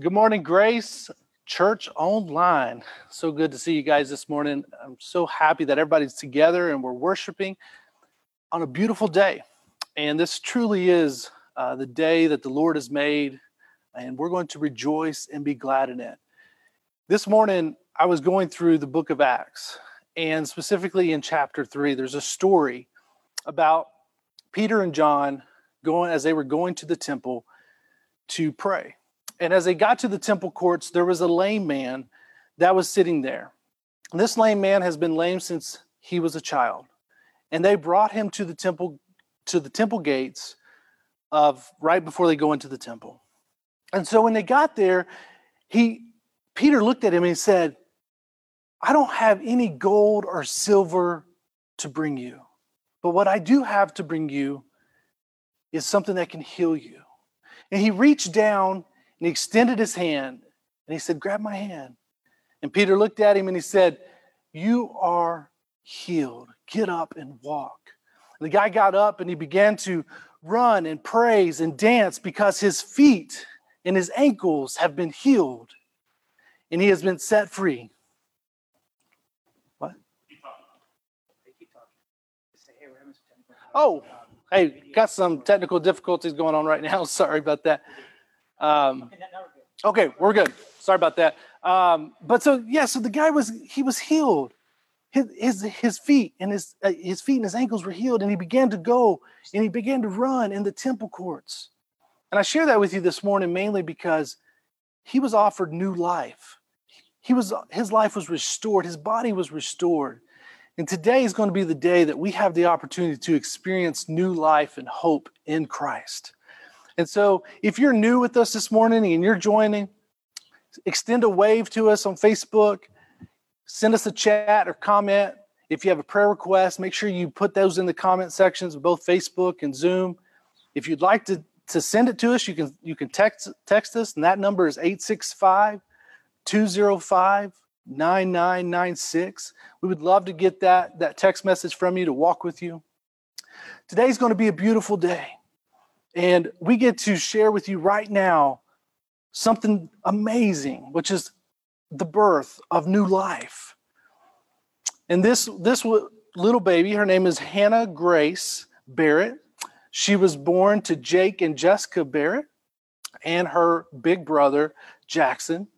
Good morning, Grace Church Online. So good to see you guys this morning. I'm so happy that everybody's together and we're worshiping on a beautiful day. And this truly is uh, the day that the Lord has made, and we're going to rejoice and be glad in it. This morning, I was going through the book of Acts, and specifically in chapter three, there's a story about Peter and John going as they were going to the temple to pray. And as they got to the temple courts, there was a lame man that was sitting there. This lame man has been lame since he was a child. And they brought him to the temple to the temple gates of right before they go into the temple. And so when they got there, he Peter looked at him and he said, I don't have any gold or silver to bring you. But what I do have to bring you is something that can heal you. And he reached down and he extended his hand and he said, Grab my hand. And Peter looked at him and he said, You are healed. Get up and walk. And the guy got up and he began to run and praise and dance because his feet and his ankles have been healed and he has been set free. What? Oh, hey, got some technical difficulties going on right now. Sorry about that. Um, okay, we're good. Sorry about that. Um, but so yeah, so the guy was he was healed. His his, his feet and his uh, his feet and his ankles were healed, and he began to go and he began to run in the temple courts. And I share that with you this morning mainly because he was offered new life. He was his life was restored. His body was restored. And today is going to be the day that we have the opportunity to experience new life and hope in Christ. And so, if you're new with us this morning and you're joining, extend a wave to us on Facebook, send us a chat or comment. If you have a prayer request, make sure you put those in the comment sections of both Facebook and Zoom. If you'd like to, to send it to us, you can you can text text us, and that number is 865 205 9996. We would love to get that, that text message from you to walk with you. Today's going to be a beautiful day. And we get to share with you right now something amazing, which is the birth of new life. And this, this little baby, her name is Hannah Grace Barrett. She was born to Jake and Jessica Barrett and her big brother, Jackson.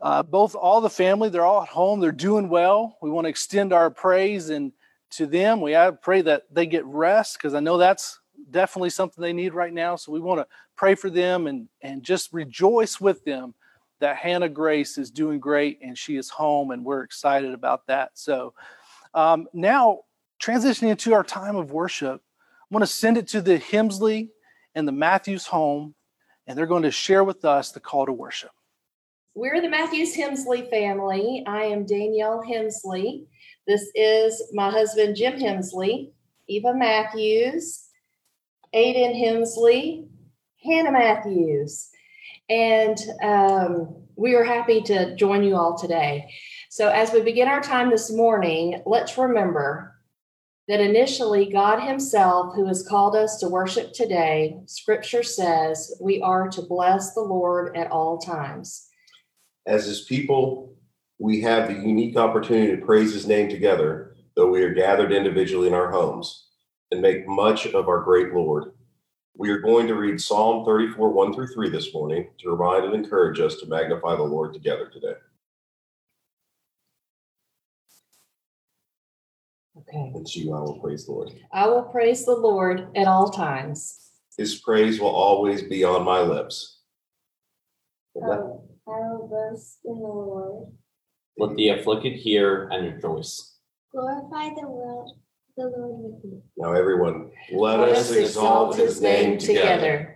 Uh, both all the family, they're all at home, they're doing well. We want to extend our praise and to them. We pray that they get rest because I know that's definitely something they need right now. So we want to pray for them and and just rejoice with them that Hannah Grace is doing great and she is home, and we're excited about that. So um, now transitioning into our time of worship, I want to send it to the Hemsley and the Matthews home, and they're going to share with us the call to worship. We're the Matthews Hemsley family. I am Danielle Hemsley. This is my husband, Jim Hemsley, Eva Matthews, Aiden Hemsley, Hannah Matthews. And um, we are happy to join you all today. So, as we begin our time this morning, let's remember that initially God Himself, who has called us to worship today, Scripture says we are to bless the Lord at all times. As his people, we have the unique opportunity to praise his name together, though we are gathered individually in our homes, and make much of our great Lord. We are going to read Psalm 34, 1 through 3 this morning to remind and encourage us to magnify the Lord together today. Okay. And you, I will praise the Lord. I will praise the Lord at all times. His praise will always be on my lips. Oh. I will boast in the Lord. Let the afflicted hear and rejoice. Glorify the world, the Lord with me. Now, everyone, let, let us exalt his name together. together.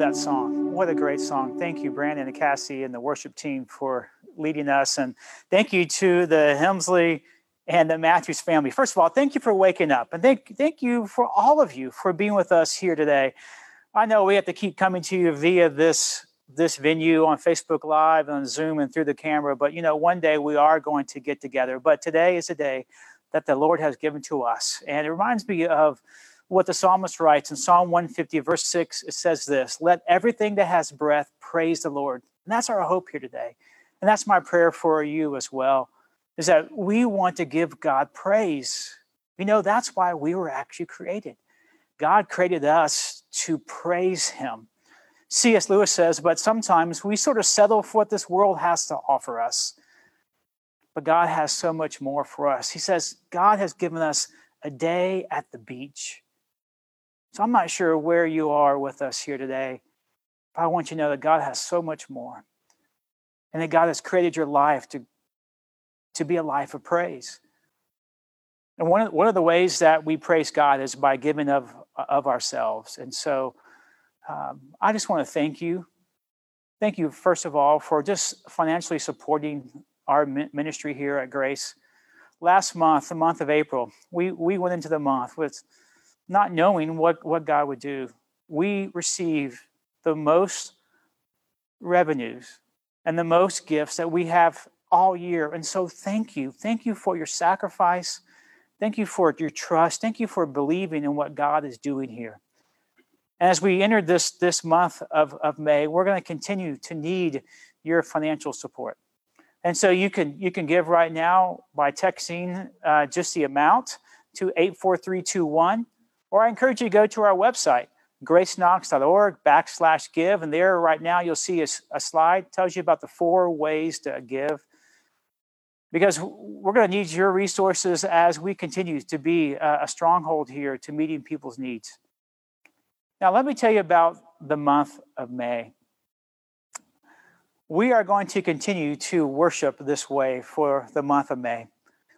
That song. What a great song. Thank you, Brandon and Cassie and the worship team for leading us. And thank you to the Hemsley and the Matthews family. First of all, thank you for waking up. And thank, thank you for all of you for being with us here today. I know we have to keep coming to you via this this venue on Facebook Live, on Zoom, and through the camera. But you know, one day we are going to get together. But today is a day that the Lord has given to us, and it reminds me of what the psalmist writes in Psalm 150, verse 6. It says this Let everything that has breath praise the Lord. And that's our hope here today. And that's my prayer for you as well, is that we want to give God praise. You know, that's why we were actually created. God created us to praise Him, C.S. Lewis says, but sometimes we sort of settle for what this world has to offer us. But God has so much more for us. He says, God has given us a day at the beach. So I'm not sure where you are with us here today, but I want you to know that God has so much more. And that God has created your life to, to be a life of praise. And one of, one of the ways that we praise God is by giving of, of ourselves. And so um, I just want to thank you. Thank you, first of all, for just financially supporting our ministry here at Grace. Last month, the month of April, we, we went into the month with not knowing what, what God would do. We receive the most revenues and the most gifts that we have all year. And so, thank you. Thank you for your sacrifice. Thank you for your trust. Thank you for believing in what God is doing here. As we enter this, this month of, of May, we're going to continue to need your financial support. And so you can you can give right now by texting uh, just the amount to 84321, or I encourage you to go to our website, graceknox.org backslash give. And there right now you'll see a, a slide tells you about the four ways to give. Because we're going to need your resources as we continue to be a stronghold here to meeting people's needs. Now, let me tell you about the month of May. We are going to continue to worship this way for the month of May.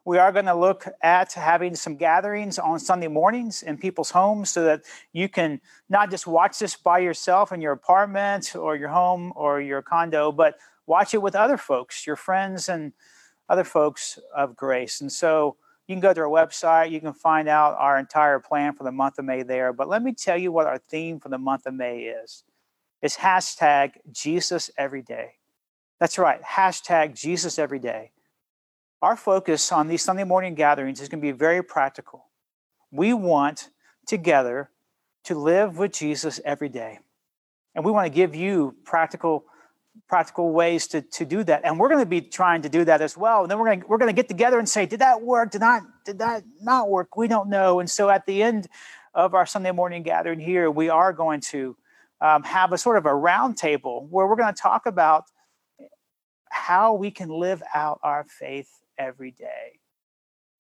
We are going to look at having some gatherings on Sunday mornings in people's homes so that you can not just watch this by yourself in your apartment or your home or your condo, but watch it with other folks, your friends and other folks of grace. And so you can go to our website. You can find out our entire plan for the month of May there. But let me tell you what our theme for the month of May is. It's hashtag Jesus every day. That's right, hashtag Jesus every day. Our focus on these Sunday morning gatherings is going to be very practical. We want together to live with Jesus every day. And we want to give you practical practical ways to, to do that. And we're going to be trying to do that as well. And then we're going to, we're going to get together and say, did that work? Did not, did that not work? We don't know. And so at the end of our Sunday morning gathering here, we are going to um, have a sort of a roundtable where we're going to talk about how we can live out our faith every day.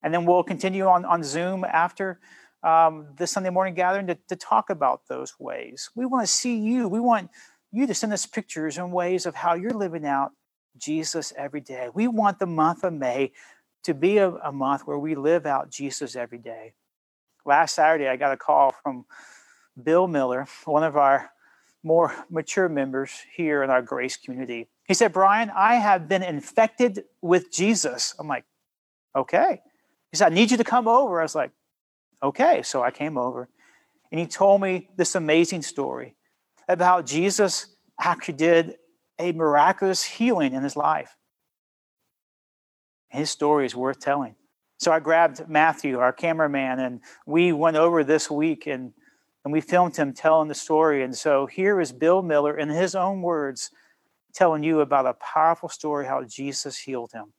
And then we'll continue on, on Zoom after um, the Sunday morning gathering to, to talk about those ways. We want to see you. We want you to send us pictures and ways of how you're living out Jesus every day. We want the month of May to be a, a, month where we live out Jesus every day. Last Saturday, I got a call from Bill Miller, one of our more mature members here in our grace community. He said, Brian, I have been infected with Jesus. I'm like, okay. He said, I need you to come over. I was like, okay. So I came over and he told me this amazing story about how Jesus actually did a miraculous healing in his life. His story is worth telling. So I grabbed Matthew, our cameraman, and we went over this week and, and we filmed him telling the story. And so here is Bill Miller in his own words telling you about a powerful story how Jesus healed him.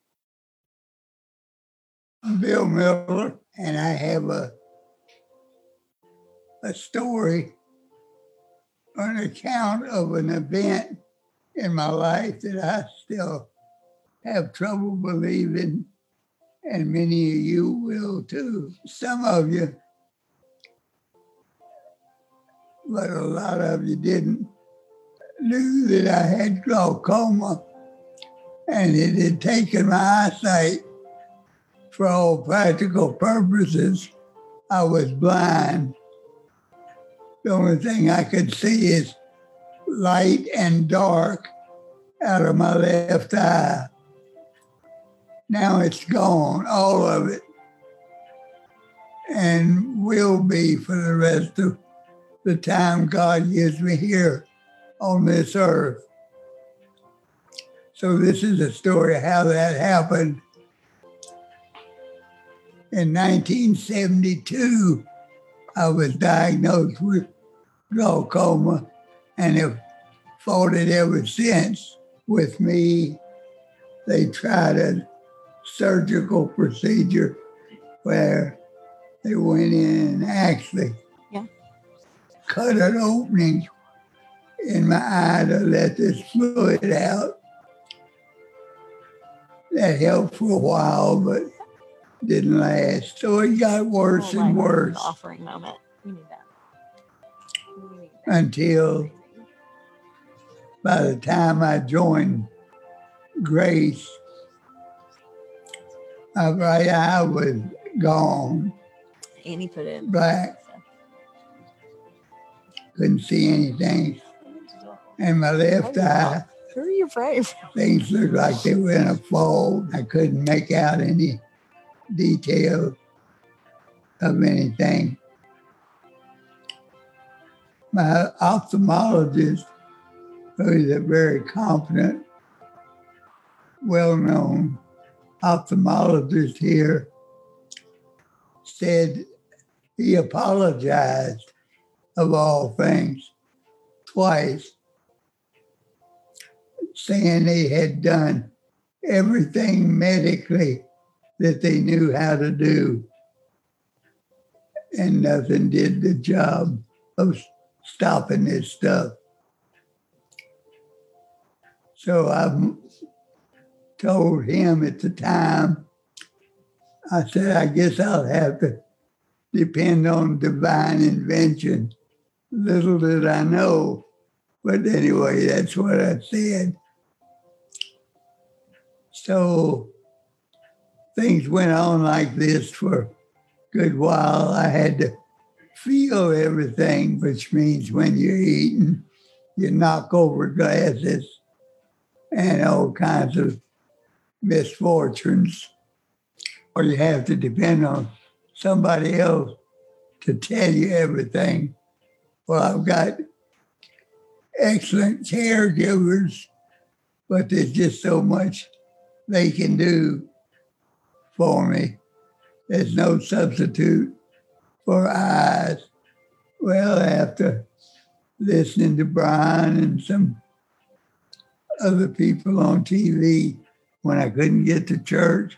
I'm Bill Miller, and I have a, a story an account of an event in my life that I still have trouble believing, and many of you will too. Some of you, but a lot of you didn't, knew that I had glaucoma and it had taken my eyesight for all practical purposes. I was blind. The only thing I could see is light and dark out of my left eye. Now it's gone, all of it, and will be for the rest of the time God gives me here on this earth. So, this is a story of how that happened. In 1972, I was diagnosed with glaucoma and have fought it ever since. With me, they tried a surgical procedure where they went in and actually yeah. cut an opening in my eye to let this fluid out. That helped for a while, but didn't last. So it got worse and worse Offering moment. We need that. We need that. until by the time I joined Grace, my right eye was gone, Annie put it in. black, couldn't see anything. And my left oh, eye, Who are you afraid? things looked like they were in a fog. I couldn't make out any detail of anything. My ophthalmologist, who is a very competent, well known ophthalmologist here, said he apologized of all things twice saying they had done everything medically that they knew how to do, and nothing did the job of stopping this stuff. So I told him at the time, I said, I guess I'll have to depend on divine invention. Little did I know. But anyway, that's what I said. So things went on like this for a good while. I had to feel everything, which means when you're eating, you knock over glasses and all kinds of misfortunes. Or you have to depend on somebody else to tell you everything. Well, I've got excellent caregivers, but there's just so much they can do for me. There's no substitute for eyes. Well, after listening to Brian and some other people on TV, when I couldn't get to church,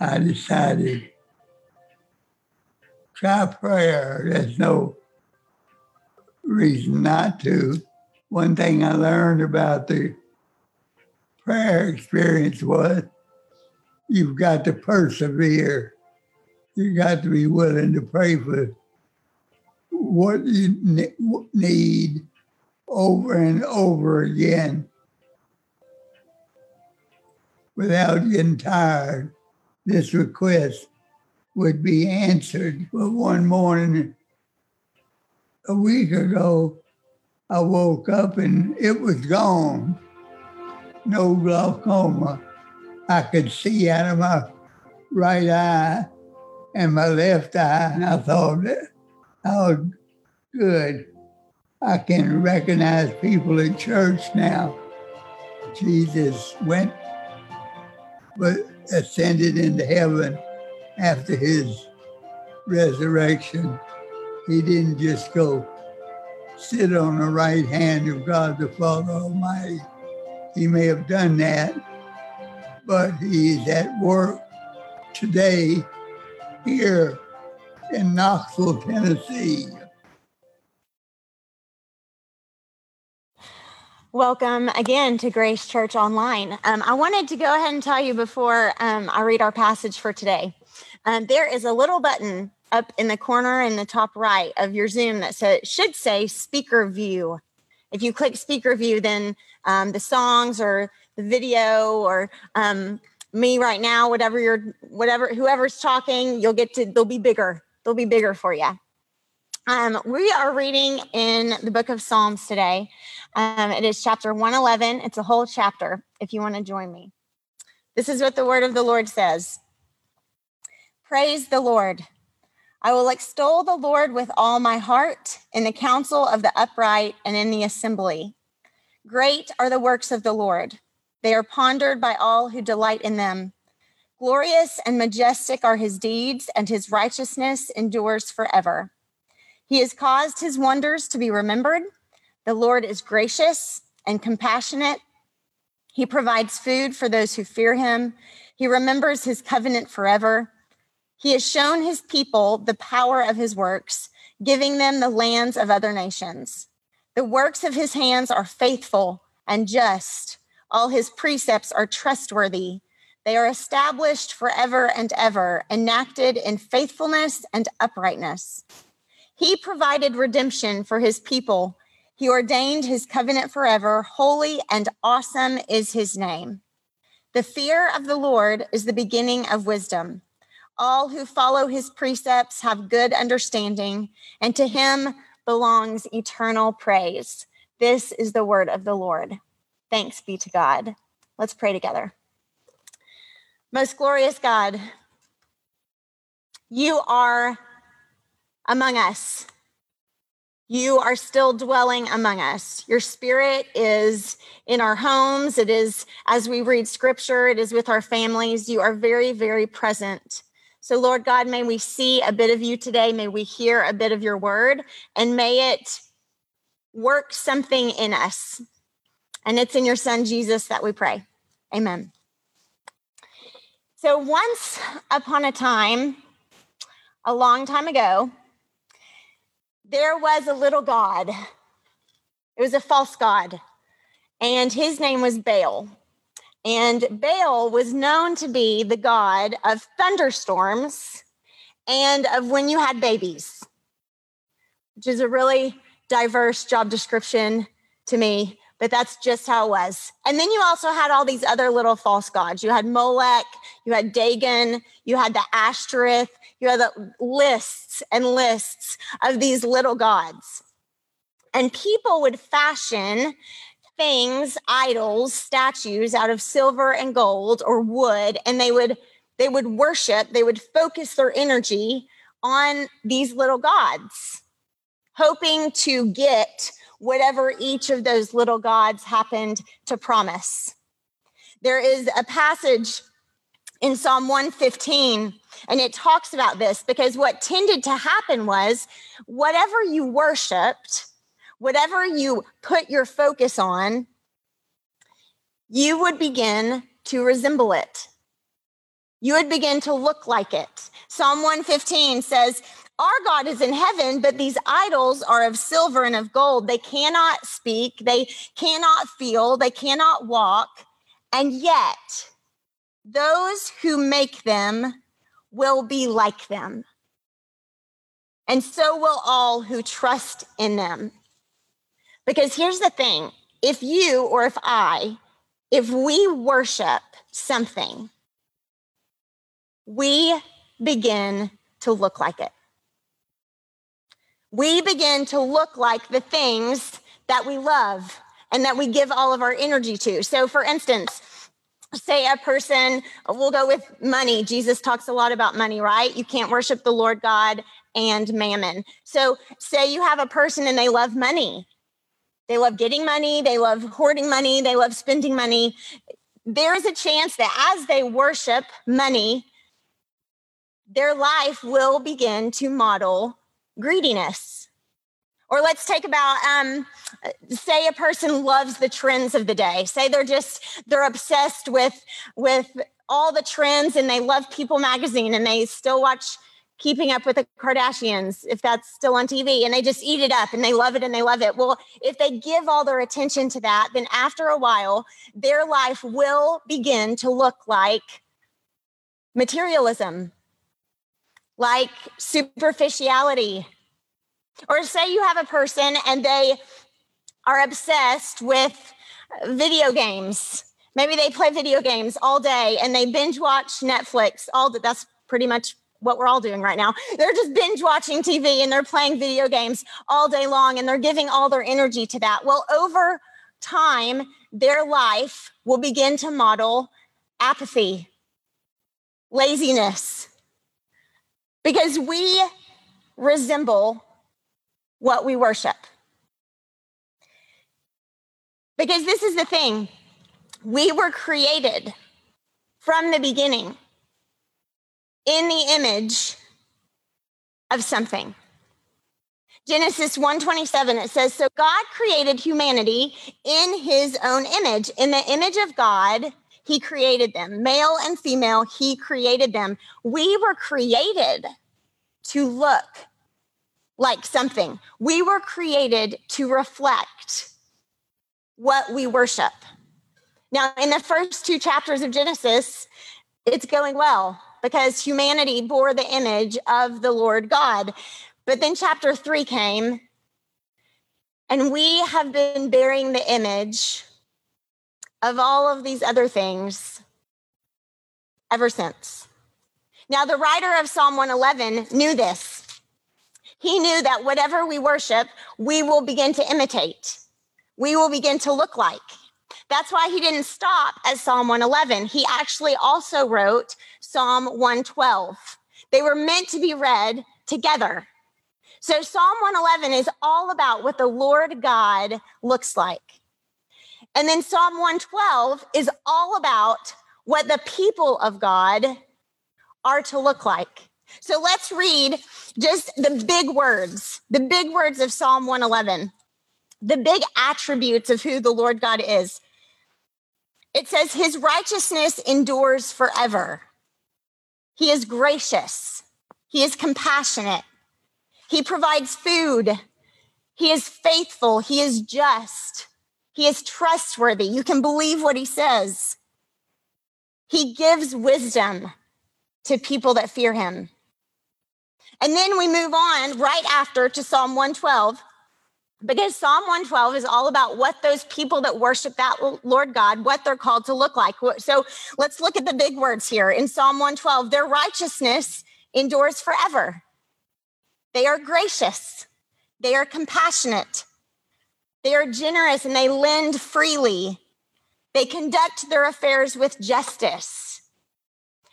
I decided try prayer. There's no reason not to. One thing I learned about the prayer experience was you've got to persevere. You got to be willing to pray for what you need over and over again without getting tired. This request would be answered. But one morning, a week ago, I woke up and it was gone. No glaucoma. I could see out of my right eye and my left eye, and I thought, oh, good. I can recognize people in church now. Jesus went, but ascended into heaven after his resurrection. He didn't just go sit on the right hand of God the Father Almighty. He may have done that, but he's at work today here in Knoxville, Tennessee. Welcome again to Grace Church Online. Um, I wanted to go ahead and tell you before um, I read our passage for today. Um, there is a little button up in the corner in the top right of your Zoom that says, should say speaker view. If you click speaker view, then um, the songs or the video or um, me right now, whatever you're, whatever, whoever's talking, you'll get to, they'll be bigger. They'll be bigger for you. Um, we are reading in the book of Psalms today. Um, it is chapter 111. It's a whole chapter if you want to join me. This is what the word of the Lord says Praise the Lord. I will extol the Lord with all my heart in the council of the upright and in the assembly. Great are the works of the Lord, they are pondered by all who delight in them. Glorious and majestic are his deeds, and his righteousness endures forever. He has caused his wonders to be remembered. The Lord is gracious and compassionate. He provides food for those who fear him. He remembers his covenant forever. He has shown his people the power of his works, giving them the lands of other nations. The works of his hands are faithful and just. All his precepts are trustworthy. They are established forever and ever, enacted in faithfulness and uprightness. He provided redemption for his people. He ordained his covenant forever. Holy and awesome is his name. The fear of the Lord is the beginning of wisdom. All who follow his precepts have good understanding, and to him belongs eternal praise. This is the word of the Lord. Thanks be to God. Let's pray together. Most glorious God, you are among us. You are still dwelling among us. Your spirit is in our homes. It is as we read scripture, it is with our families. You are very, very present. So, Lord God, may we see a bit of you today. May we hear a bit of your word, and may it work something in us. And it's in your son, Jesus, that we pray. Amen. So, once upon a time, a long time ago, there was a little god. It was a false god, and his name was Baal. And Baal was known to be the god of thunderstorms and of when you had babies, which is a really diverse job description to me, but that's just how it was. And then you also had all these other little false gods. You had Molech, you had Dagon, you had the Ashtoreth, you had the lists and lists of these little gods. And people would fashion things, idols, statues out of silver and gold or wood, and they would they would worship, they would focus their energy on these little gods, hoping to get whatever each of those little gods happened to promise. There is a passage in Psalm 115, and it talks about this because what tended to happen was whatever you worshiped, whatever you put your focus on, you would begin to resemble it. You would begin to look like it. Psalm 115 says, Our God is in heaven, but these idols are of silver and of gold. They cannot speak, they cannot feel, they cannot walk. And yet, those who make them will be like them. And so will all who trust in them. Because here's the thing if you or if I, if we worship something, we begin to look like it. We begin to look like the things that we love and that we give all of our energy to. So, for instance, say a person, we'll go with money. Jesus talks a lot about money, right? You can't worship the Lord God and mammon. So, say you have a person and they love money they love getting money, they love hoarding money, they love spending money. There's a chance that as they worship money, their life will begin to model greediness. Or let's take about um, say a person loves the trends of the day. Say they're just they're obsessed with with all the trends and they love People magazine and they still watch keeping up with the Kardashians, if that's still on TV, and they just eat it up and they love it and they love it. Well, if they give all their attention to that, then after a while, their life will begin to look like materialism, like superficiality. Or say you have a person and they are obsessed with video games. Maybe they play video games all day and they binge watch Netflix all day. That's pretty much what we're all doing right now. They're just binge watching TV and they're playing video games all day long and they're giving all their energy to that. Well, over time, their life will begin to model apathy, laziness, because we resemble what we worship. Because this is the thing we were created from the beginning in the image of something. Genesis 1:27 it says so God created humanity in his own image in the image of God he created them male and female he created them we were created to look like something. We were created to reflect what we worship. Now, in the first two chapters of Genesis, it's going well because humanity bore the image of the Lord God. But then chapter three came, and we have been bearing the image of all of these other things ever since. Now, the writer of Psalm 111 knew this. He knew that whatever we worship, we will begin to imitate, we will begin to look like. That's why he didn't stop at Psalm 111. He actually also wrote Psalm 112. They were meant to be read together. So Psalm 111 is all about what the Lord God looks like. And then Psalm 112 is all about what the people of God are to look like. So let's read just the big words, the big words of Psalm 111, the big attributes of who the Lord God is. It says, His righteousness endures forever. He is gracious. He is compassionate. He provides food. He is faithful. He is just. He is trustworthy. You can believe what he says. He gives wisdom to people that fear him. And then we move on right after to Psalm 112, because Psalm 112 is all about what those people that worship that Lord God, what they're called to look like. So let's look at the big words here in Psalm 112. Their righteousness endures forever. They are gracious. They are compassionate. They are generous and they lend freely. They conduct their affairs with justice.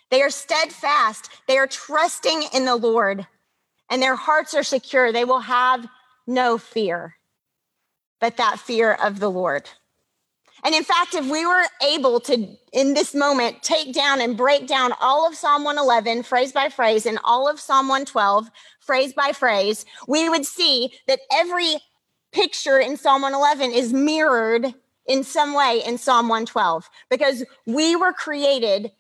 They are steadfast. They are trusting in the Lord and their hearts are secure. They will have no fear, but that fear of the Lord. And in fact, if we were able to, in this moment, take down and break down all of Psalm 111, phrase by phrase, and all of Psalm 112, phrase by phrase, we would see that every picture in Psalm 111 is mirrored in some way in Psalm 112 because we were created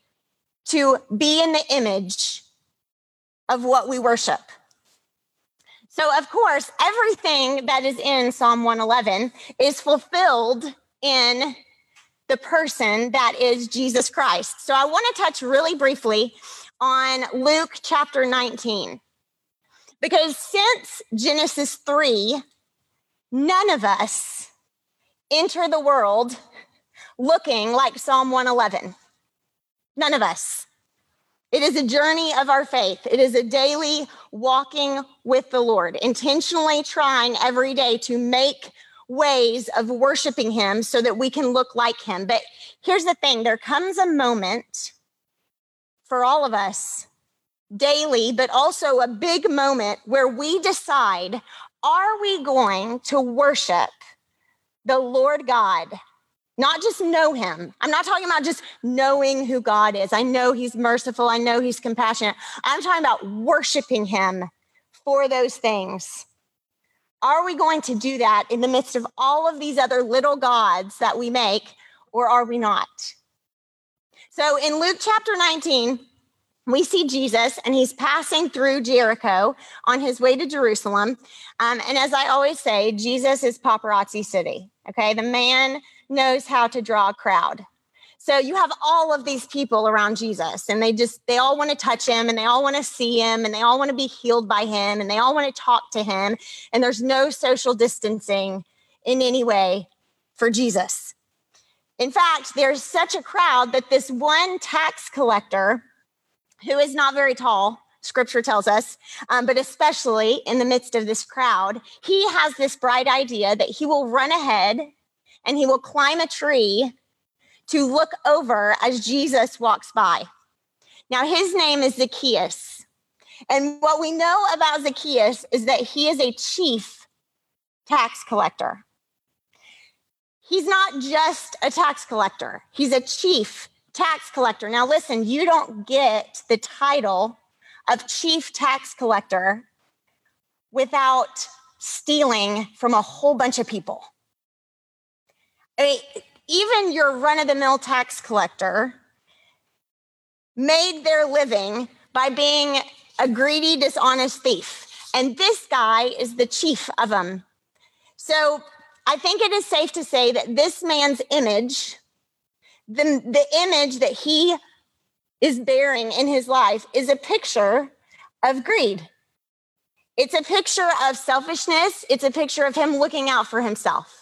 to be in the image of what we worship. So, of course, everything that is in Psalm 111 is fulfilled in the person that is Jesus Christ. So I want to touch really briefly on Luke chapter 19. Because since Genesis 3, none of us enter the world looking like Psalm 111. None of us. It is a journey of our faith. It is a daily walking with the Lord, intentionally trying every day to make ways of worshiping him so that we can look like him. But here's the thing there comes a moment for all of us daily, but also a big moment where we decide are we going to worship the Lord God? Not just know him. I'm not talking about just knowing who God is. I know he's merciful. I know he's compassionate. I'm talking about worshiping him for those things. Are we going to do that in the midst of all of these other little gods that we make, or are we not? So in Luke chapter 19, we see Jesus and he's passing through Jericho on his way to Jerusalem. Um, and as I always say, Jesus is paparazzi city. Okay. The man knows how to draw a crowd. So you have all of these people around Jesus, and they just, they all want to touch him and they all want to see him and they all want to be healed by him and they all want to talk to him. And there's no social distancing in any way for Jesus. In fact, there's such a crowd that this one tax collector, who is not very tall, scripture tells us, um, but especially in the midst of this crowd, he has this bright idea that he will run ahead and he will climb a tree to look over as Jesus walks by. Now, his name is Zacchaeus. And what we know about Zacchaeus is that he is a chief tax collector. He's not just a tax collector, he's a chief tax collector. Now, listen, you don't get the title of chief tax collector without stealing from a whole bunch of people. I mean, even your run of the mill tax collector made their living by being a greedy, dishonest thief. And this guy is the chief of them. So I think it is safe to say that this man's image, the, the image that he is bearing in his life, is a picture of greed. It's a picture of selfishness. It's a picture of him looking out for himself.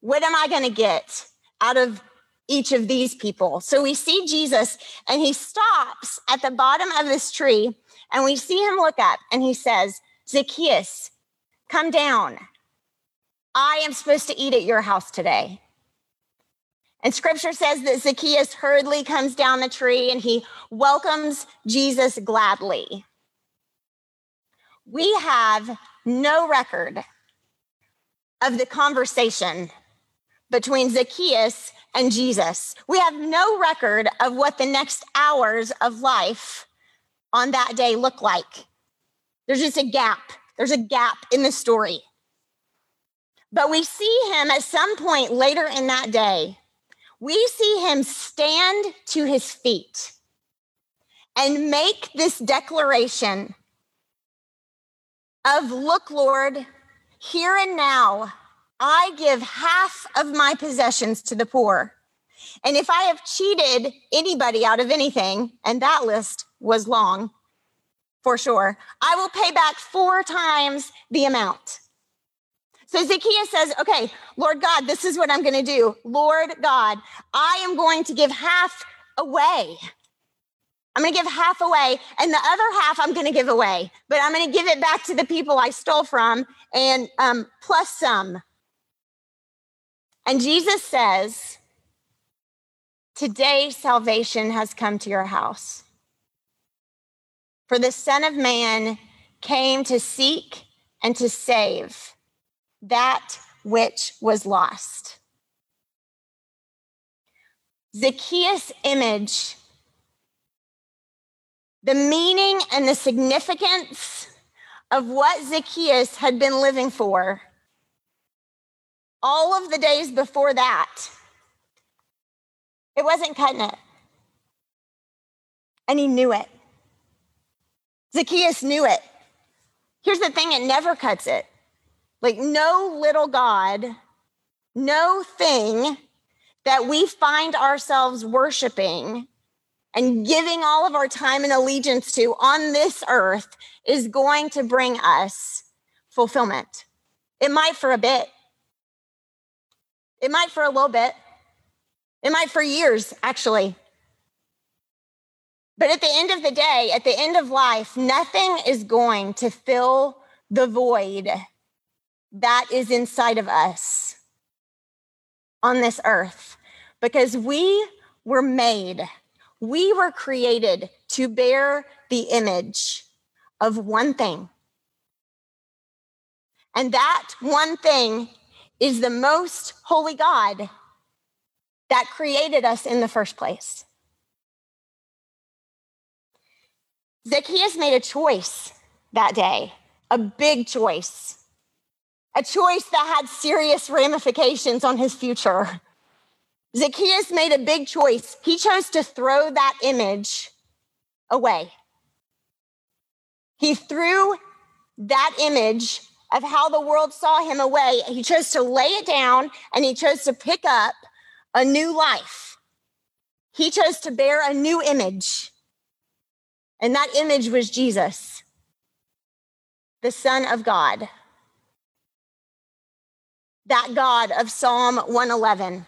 What am I going to get out of each of these people? So we see Jesus and he stops at the bottom of this tree and we see him look up and he says, Zacchaeus, come down. I am supposed to eat at your house today. And scripture says that Zacchaeus hurriedly comes down the tree and he welcomes Jesus gladly. We have no record of the conversation between Zacchaeus and Jesus. We have no record of what the next hours of life on that day look like. There's just a gap. There's a gap in the story. But we see him at some point later in that day, we see him stand to his feet and make this declaration of, Look, Lord, here and now, I give half of my possessions to the poor. And if I have cheated anybody out of anything, and that list was long for sure, I will pay back four times the amount. So Zacchaeus says, Okay, Lord God, this is what I'm going to do. Lord God, I am going to give half away. I'm going to give half away, and the other half I'm going to give away, but I'm going to give it back to the people I stole from, and um, plus some. And Jesus says, Today salvation has come to your house. For the Son of Man came to seek and to save that which was lost. Zacchaeus' image, the meaning and the significance of what Zacchaeus had been living for all of the days before that, it wasn't cutting it. And he knew it. Zacchaeus knew it. Here's the thing it never cuts it. Like, no little God, no thing that we find ourselves worshiping and giving all of our time and allegiance to on this earth is going to bring us fulfillment. It might for a bit, it might for a little bit, it might for years, actually. But at the end of the day, at the end of life, nothing is going to fill the void that is inside of us on this earth because we were made, we were created to bear the image of one thing. And that one thing is the most holy God that created us in the first place. Zacchaeus made a choice that day, a big choice a choice that had serious ramifications on his future. Zacchaeus made a big choice. He chose to throw that image away. He threw that image of how the world saw him away. He chose to lay it down and he chose to pick up a new life. He chose to bear a new image. And that image was Jesus, the Son of God that God of Psalm 111.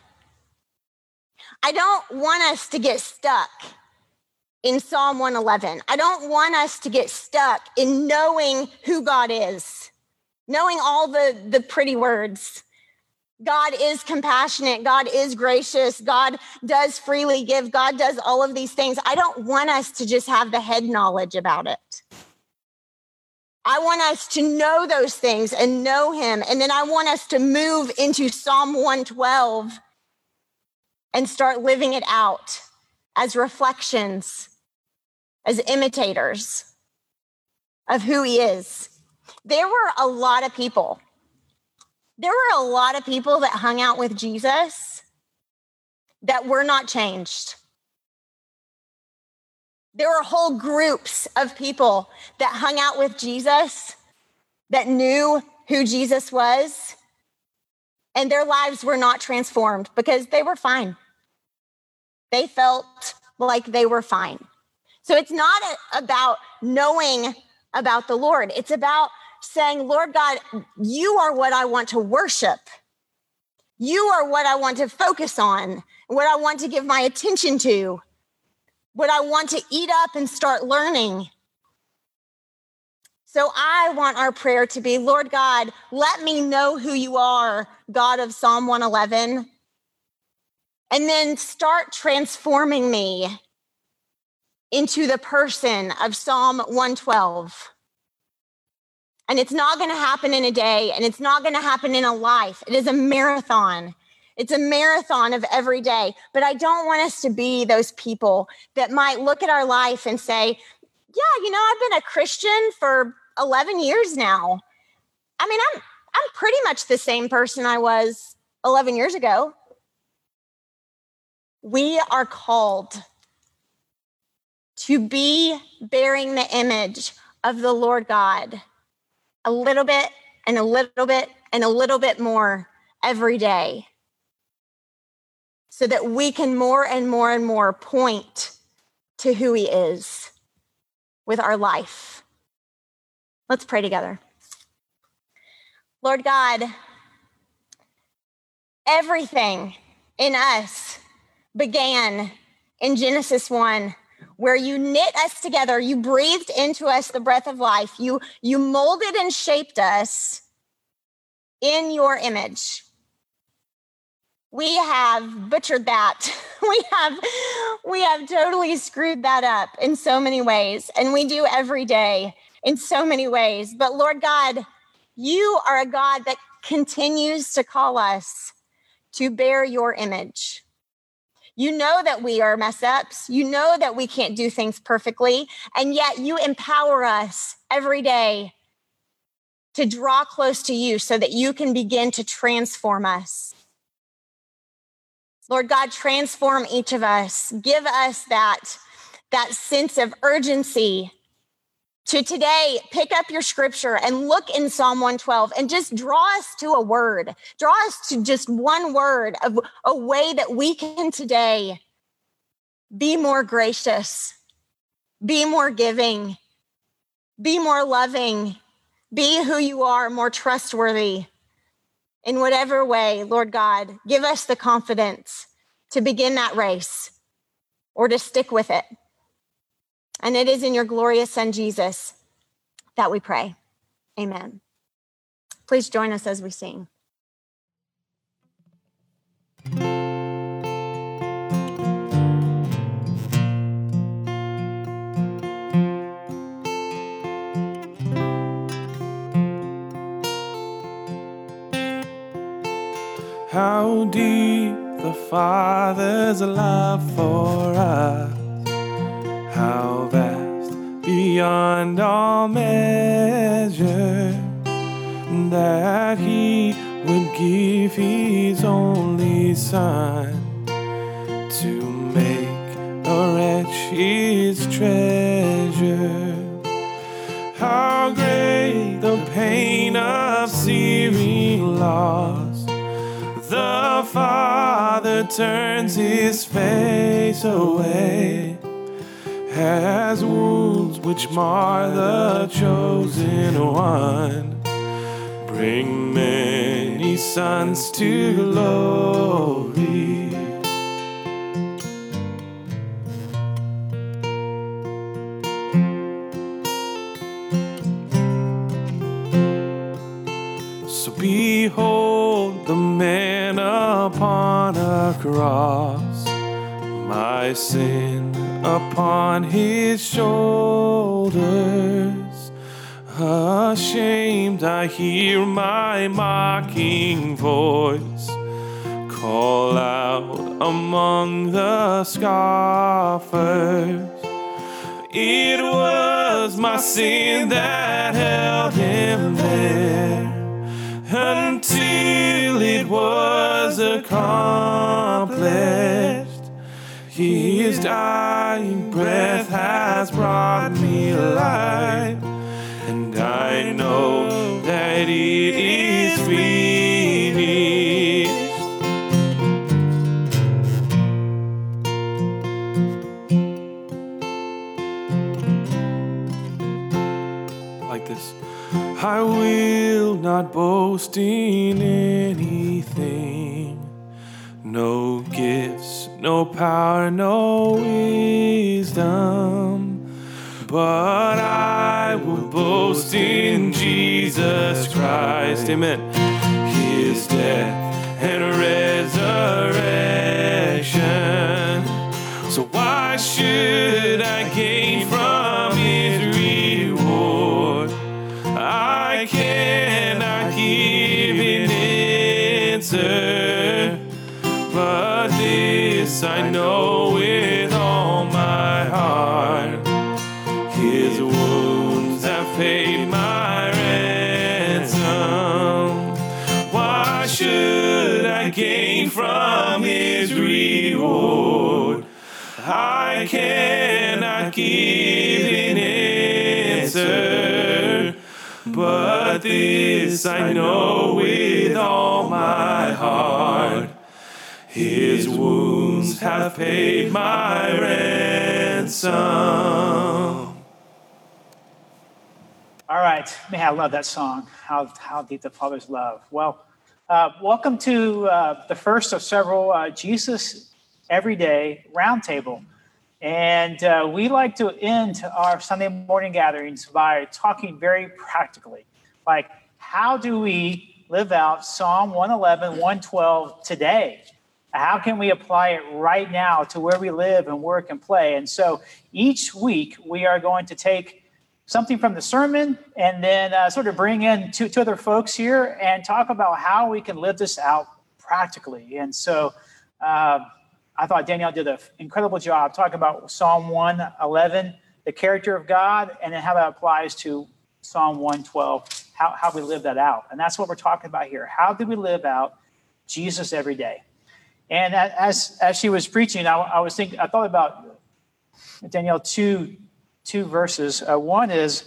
I don't want us to get stuck in Psalm 111. I don't want us to get stuck in knowing who God is, knowing all the, the pretty words. God is compassionate. God is gracious. God does freely give. God does all of these things. I don't want us to just have the head knowledge about it. I want us to know those things and know him. And then I want us to move into Psalm 112 and start living it out as reflections, as imitators of who he is. There were a lot of people. There were a lot of people that hung out with Jesus that were not changed. There were whole groups of people that hung out with Jesus that knew who Jesus was, and their lives were not transformed because they were fine. They felt like they were fine. So it's not about knowing about the Lord, it's about saying, Lord God, you are what I want to worship. You are what I want to focus on, what I want to give my attention to, what I want to eat up and start learning. So I want our prayer to be Lord God, let me know who you are, God of Psalm 111. And then start transforming me into the person of Psalm 112. And it's not going to happen in a day and it's not going to happen in a life. It is a marathon. It's a marathon of every day. But I don't want us to be those people that might look at our life and say, yeah, you know, I've been a Christian for 11 years now. I mean, I'm I'm pretty much the same person I was 11 years ago. We are called to be bearing the image of the Lord God a little bit and a little bit and a little bit more every day so that we can more and more and more point to who He is with our life. Let's pray together. Lord God, everything in us began in Genesis 1 where you knit us together you breathed into us the breath of life you you molded and shaped us in your image. We have butchered that. We have we have totally screwed that up in so many ways and we do every day in so many ways. But lord god you are a god that continues to call us to bear your image you know that we are mess ups. You know that we can't do things perfectly. And yet you empower us every day to draw close to you so that you can begin to transform us. Lord God, transform each of us. Give us that, that sense of urgency to today pick up your scripture and look in Psalm 112 and just draw us to a word, draw us to just one word of a way that we can today be more gracious, be more giving, be more loving, be who you are, more trustworthy. In whatever way, Lord God, give us the confidence to begin that race or to stick with it. And it is in your glorious Son, Jesus, that we pray. Amen. Please join us as we sing. How deep the Father's love for us how beyond all measure that he would give his only son to make a wretch his treasure. How great the pain of searing loss. The Father turns his face away has wounds which mar the chosen one. Bring many sons to glory. So behold the man upon a cross, my sin upon his shoulders. Ashamed, I hear my mocking voice call out among the scoffers. It was my sin that held him there until it was accomplished. His dying breath has brought me life, and I know that it is finished. Like this. I will not boast in Amen. This I know with all my heart. His wounds have paid my ransom. All right, man, I love that song. How how deep the Father's love. Well, uh, welcome to uh, the first of several uh, Jesus Everyday Roundtable, and uh, we like to end our Sunday morning gatherings by talking very practically, like how do we live out Psalm 111, 112 today? How can we apply it right now to where we live and work and play? And so each week we are going to take something from the sermon and then uh, sort of bring in two, two other folks here and talk about how we can live this out practically. And so uh, I thought Danielle did an incredible job talking about Psalm 111, the character of God, and then how that applies to Psalm 112, how, how we live that out. And that's what we're talking about here. How do we live out Jesus every day? And as as she was preaching, I, I was thinking, I thought about Danielle two two verses. Uh, one is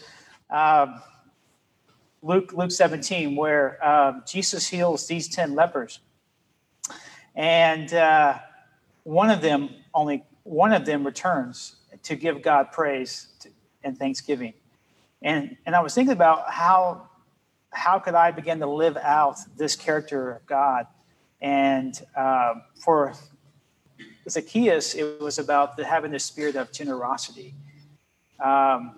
um, Luke Luke 17, where um, Jesus heals these 10 lepers. And uh, one of them, only one of them returns to give God praise and thanksgiving. And, and I was thinking about how, how could I begin to live out this character of God? And uh, for Zacchaeus, it was about the, having the spirit of generosity um,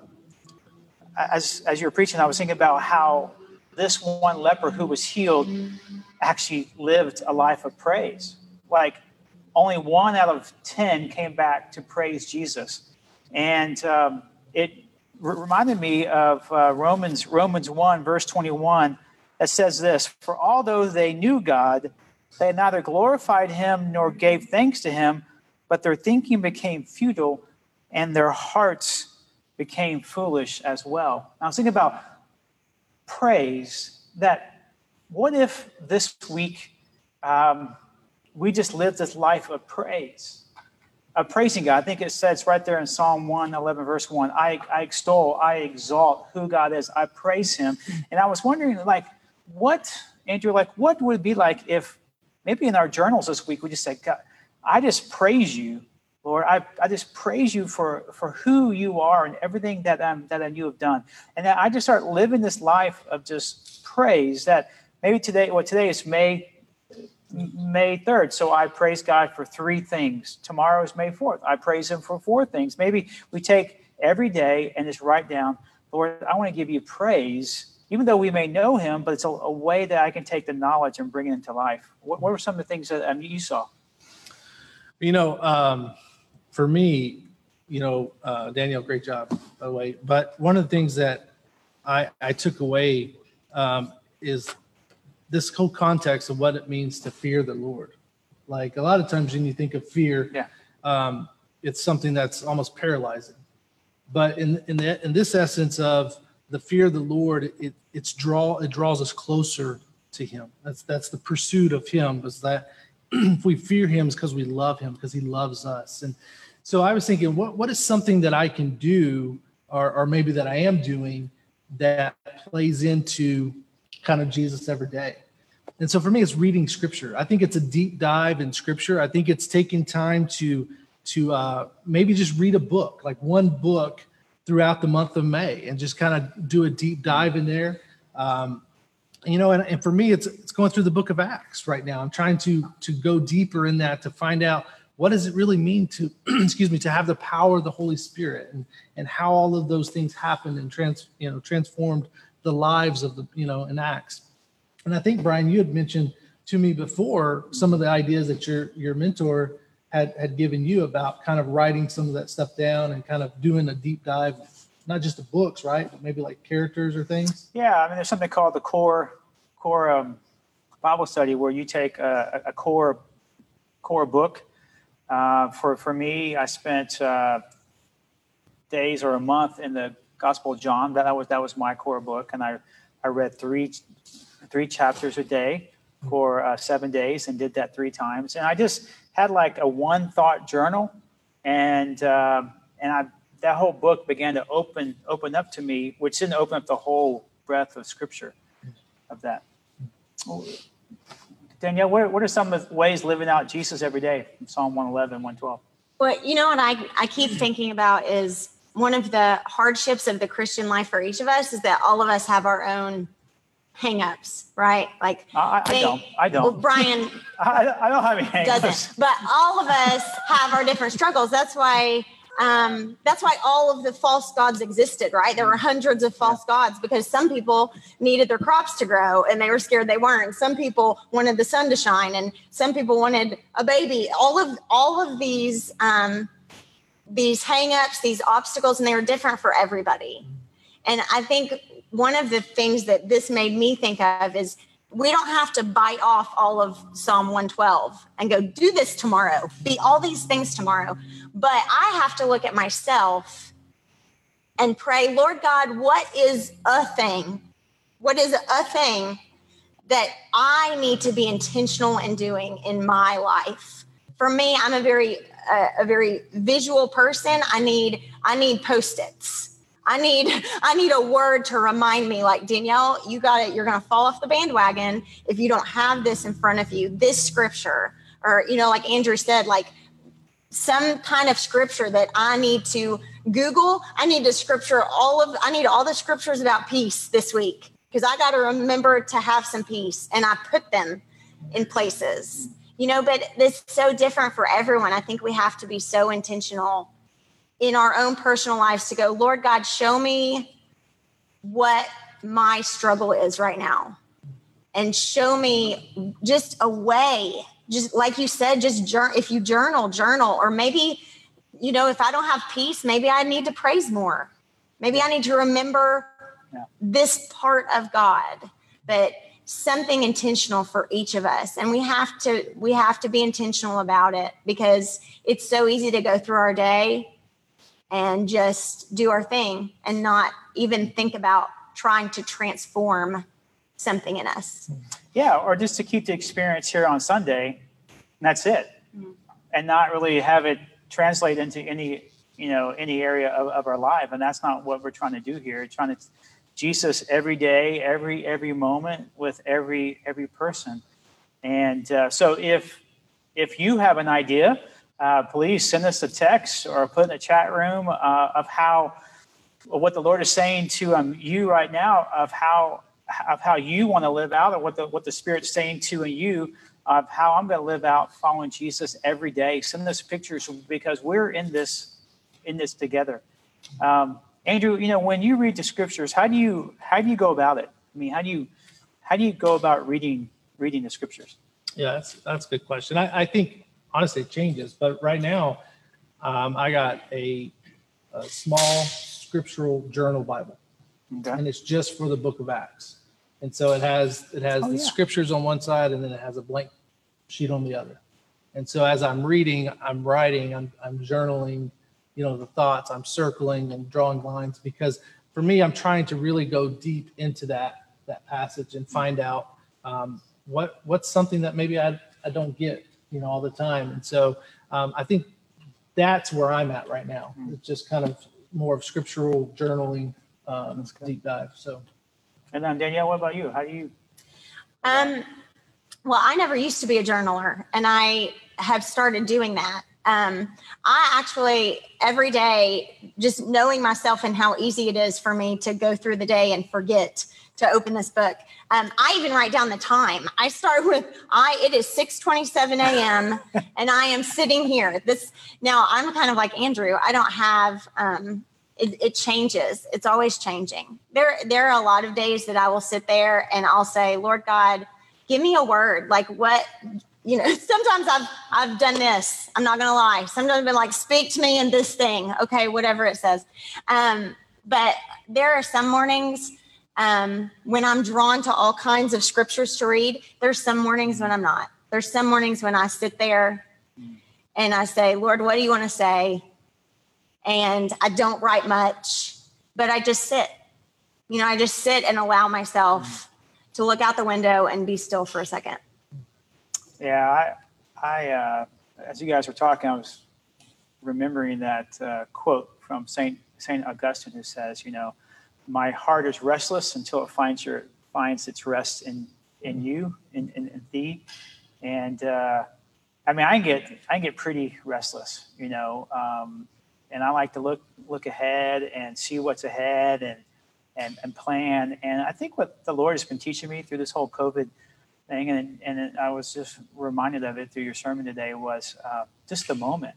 as as you were preaching, I was thinking about how this one leper who was healed actually lived a life of praise. Like only one out of ten came back to praise Jesus, and um, it reminded me of uh, Romans Romans one verse twenty one that says this: For although they knew God, they neither glorified Him nor gave thanks to Him, but their thinking became futile, and their hearts became foolish as well. I was thinking about praise that what if this week um, we just lived this life of praise, of praising God? I think it says right there in Psalm 111, verse 1 I, I extol, I exalt who God is, I praise him. And I was wondering, like, what, Andrew, like, what would it be like if maybe in our journals this week we just said, God, I just praise you Lord, I, I just praise you for, for who you are and everything that, um, that you have done. And that I just start living this life of just praise that maybe today, well, today is May, May 3rd. So I praise God for three things. Tomorrow is May 4th. I praise him for four things. Maybe we take every day and just write down, Lord, I want to give you praise, even though we may know him, but it's a, a way that I can take the knowledge and bring it into life. What, what were some of the things that um, you saw? You know, um, for me, you know, uh, Danielle, great job, by the way. But one of the things that I, I took away um, is this whole context of what it means to fear the Lord. Like a lot of times when you think of fear, Yeah. um, it's something that's almost paralyzing. But in in the, in this essence of the fear of the Lord, it it's draw it draws us closer to Him. That's that's the pursuit of Him. Is that if we fear Him, is because we love Him, because He loves us. And so I was thinking, what what is something that I can do, or or maybe that I am doing, that plays into kind of Jesus every day. And so for me, it's reading scripture. I think it's a deep dive in scripture. I think it's taking time to to uh, maybe just read a book, like one book throughout the month of May, and just kind of do a deep dive in there. Um, you know, and, and for me, it's it's going through the book of Acts right now. I'm trying to to go deeper in that to find out what does it really mean to excuse me to have the power of the Holy Spirit and and how all of those things happened and trans you know transformed the lives of the you know in Acts. And I think Brian, you had mentioned to me before some of the ideas that your your mentor had had given you about kind of writing some of that stuff down and kind of doing a deep dive, not just the books, right, but maybe like characters or things. Yeah, I mean, there's something called the core core um, Bible study where you take a, a core core book. Uh, for for me, I spent uh, days or a month in the Gospel of John. That was that was my core book, and I I read three three chapters a day for uh, seven days and did that three times. And I just had like a one thought journal, and uh, and I that whole book began to open open up to me, which didn't open up the whole breadth of Scripture of that. Danielle, what, what are some of the ways living out Jesus every day Psalm 111, 112? Well, you know what I, I keep thinking about is one of the hardships of the Christian life for each of us is that all of us have our own hangups, right? Like I, I they- don't. I don't. Well, Brian I, I don't have any hangups. doesn't, but all of us have our different struggles. That's why. Um, that's why all of the false gods existed, right? There were hundreds of false gods because some people needed their crops to grow and they were scared they weren't. Some people wanted the sun to shine, and some people wanted a baby. All of all of these um, these hangups, these obstacles, and they were different for everybody. And I think one of the things that this made me think of is we don't have to bite off all of Psalm 112 and go do this tomorrow, be all these things tomorrow. But I have to look at myself and pray, Lord God, what is a thing? What is a thing that I need to be intentional in doing in my life? For me, I'm a very uh, a very visual person. I need I need post-its. I need I need a word to remind me like Danielle, you got it. You're going to fall off the bandwagon if you don't have this in front of you. This scripture or you know like Andrew said like some kind of scripture that I need to Google. I need to scripture all of I need all the scriptures about peace this week because I got to remember to have some peace and I put them in places. You know, but it's so different for everyone. I think we have to be so intentional in our own personal lives to go, Lord God, show me what my struggle is right now. And show me just a way, just like you said, just jour- if you journal, journal, or maybe, you know, if I don't have peace, maybe I need to praise more. Maybe I need to remember Yeah. this part of God, but something intentional for each of us. And we have to, we have to be intentional about it because it's so easy to go through our day and just do our thing and not even think about trying to transform something in us. Yeah, or just to keep the experience here on Sunday, and that's it, mm-hmm. and not really have it translate into any you know any area of, of our life, and that's not what we're trying to do here. Trying to Jesus every day, every every moment with every every person, and uh, so if if you have an idea, uh, please send us a text or put in the chat room uh, of how what the Lord is saying to um, you right now of how of how you want to live out or what the what the Spirit's saying to you of how I'm going to live out following Jesus every day. Send us pictures because we're in this in this together. Um, Andrew, you know, when you read the scriptures, how do you how do you go about it? I mean, how do you how do you go about reading reading the scriptures? Yeah, that's that's a good question. I, I think honestly it changes, but right now um, I got a, a small scriptural journal Bible, Okay. and it's just for the Book of Acts. And so it has it has Oh, the yeah. scriptures on one side, and then it has a blank sheet on the other. And so as I'm reading, I'm writing, I'm I'm journaling, you know, the thoughts, I'm circling and drawing lines because for me, I'm trying to really go deep into that that passage and find out um, what what's something that maybe I I don't get, you know, all the time. And so um, I think that's where I'm at right now. It's just kind of more of scriptural journaling, um, deep dive. So And then Danielle, what about you? How do you? Um, well, I never used to be a journaler, and I have started doing that. Um, I actually every day, just knowing myself and how easy it is for me to go through the day and forget to open this book. Um, I even write down the time. I start with I. It is six twenty seven a.m. and I am sitting here. This now I'm kind of like Andrew. I don't have. Um, it, it changes. It's always changing. There there are a lot of days that I will sit there and I'll say, Lord God, give me a word. Like what you know, sometimes I've I've done this. I'm not gonna lie. Sometimes I've been like, speak to me in this thing. Okay, whatever it says. Um, but there are some mornings um, when I'm drawn to all kinds of scriptures to read. There's some mornings when I'm not. There's some mornings when I sit there and I say, Lord, what do you want to say? And I don't write much, but I just sit. You know, I just sit and allow myself to look out the window and be still for a second. Yeah, I, I, uh, as you guys were talking, I was remembering that uh, quote from Saint Saint Augustine, who says, you know, my heart is restless until it finds your finds its rest in in you, in in, in thee, and uh, I mean, I get I get pretty restless, you know, um, and I like to look look ahead and see what's ahead and and and plan. And I think what the Lord has been teaching me through this whole COVID thing, and and I was just reminded of it through your sermon today was uh, just the moment,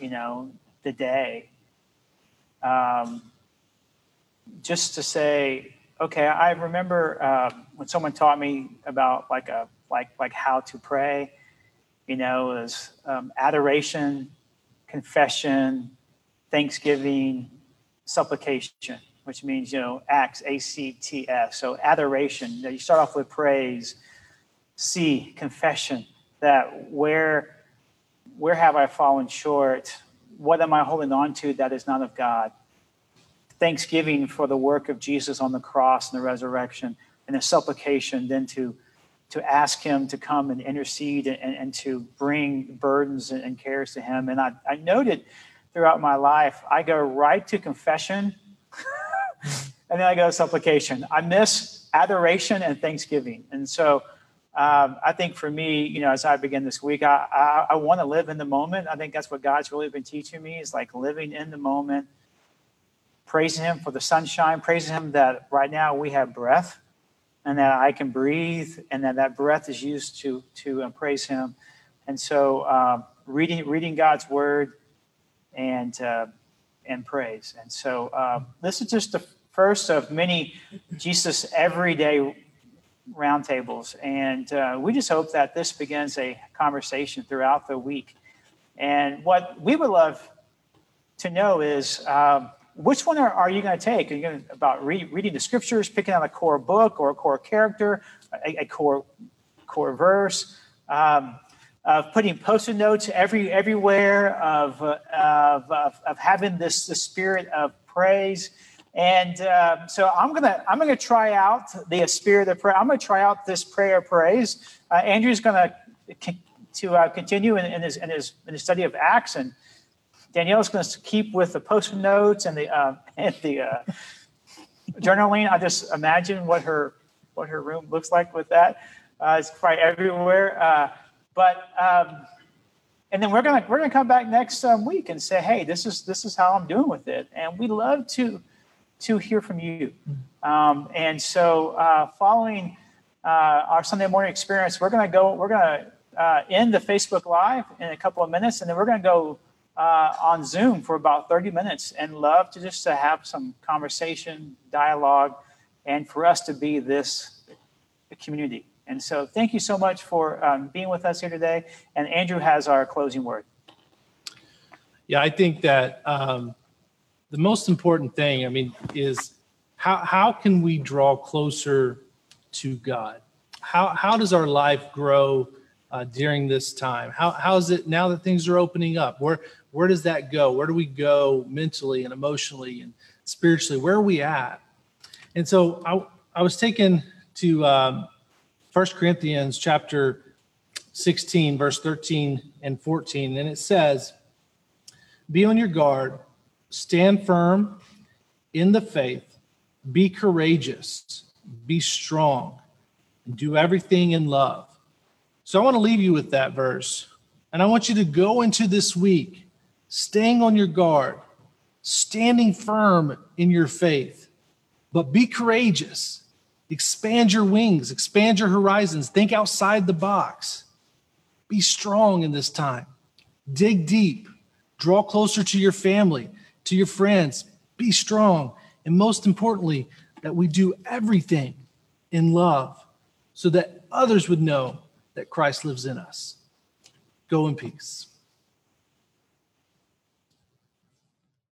you know, the day. Um, just to say, okay, I remember uh, when someone taught me about like a like like how to pray. You know, is um, adoration, confession, thanksgiving, supplication, which means you know acts, A C T S. So adoration. You start off with praise. C confession. That where where have I fallen short? What am I holding on to that is not of God? thanksgiving for the work of Jesus on the cross and the resurrection, and a supplication then to to ask him to come and intercede and, and to bring burdens and, and cares to him. And I, I noted throughout my life, I go right to confession and then I go to supplication. I miss adoration and thanksgiving. And so um, I think for me, you know, as I begin this week, I, I, I want to live in the moment. I think that's what God's really been teaching me is like living in the moment praising Him for the sunshine, praising Him that right now we have breath and that I can breathe and that that breath is used to, to uh, praise Him. And so um, reading, reading God's Word and, uh, and praise. And so um, this is just the first of many Jesus everyday roundtables. And uh, we just hope that this begins a conversation throughout the week. And what we would love to know is um, which one are, are you going to take? Are you going to about reading the scriptures, picking out a core book or a core character, a, a core core verse, um, of putting post-it notes every everywhere, of, uh, of, of, of having this the spirit of praise. And uh, so I'm gonna I'm gonna try out the spirit of prayer. I'm gonna try out this prayer of praise. Uh, Andrew's gonna to uh, continue in, in, his in his in his study of Acts and Danielle's to keep with the post-it notes and the uh, and the uh, journaling. I just imagine what her what her room looks like with that. It's quite everywhere. Uh, but um, and then we're gonna we're gonna come back next um, week and say, hey, this is this is how I'm doing with it, and we love to to hear from you. Um, and so uh, following uh, our Sunday morning experience, we're gonna go. We're gonna end the Facebook Live in a couple of minutes, and then we're gonna go uh, on Zoom for about 30 minutes and love to just to have some conversation, dialogue, and for us to be this community. And so thank you so much for um, being with us here today. And Andrew has our closing word. Yeah, I think that um, the most important thing, I mean, is how, how can we draw closer to God? How, how does our life grow uh, during this time? How, how is it now that things are opening up? Where, where does that go? Where do we go mentally and emotionally and spiritually? Where are we at? And so I, I was taken to um, 1 Corinthians chapter 16, verse 13 and 14, and it says, Be on your guard, stand firm in the faith, be courageous, be strong, and do everything in love. So I want to leave you with that verse. And I want you to go into this week staying on your guard, standing firm in your faith, but be courageous. Expand your wings, expand your horizons, think outside the box. Be strong in this time. Dig deep, draw closer to your family, to your friends. Be strong. And most importantly, that we do everything in love so that others would know that Christ lives in us. Go in peace.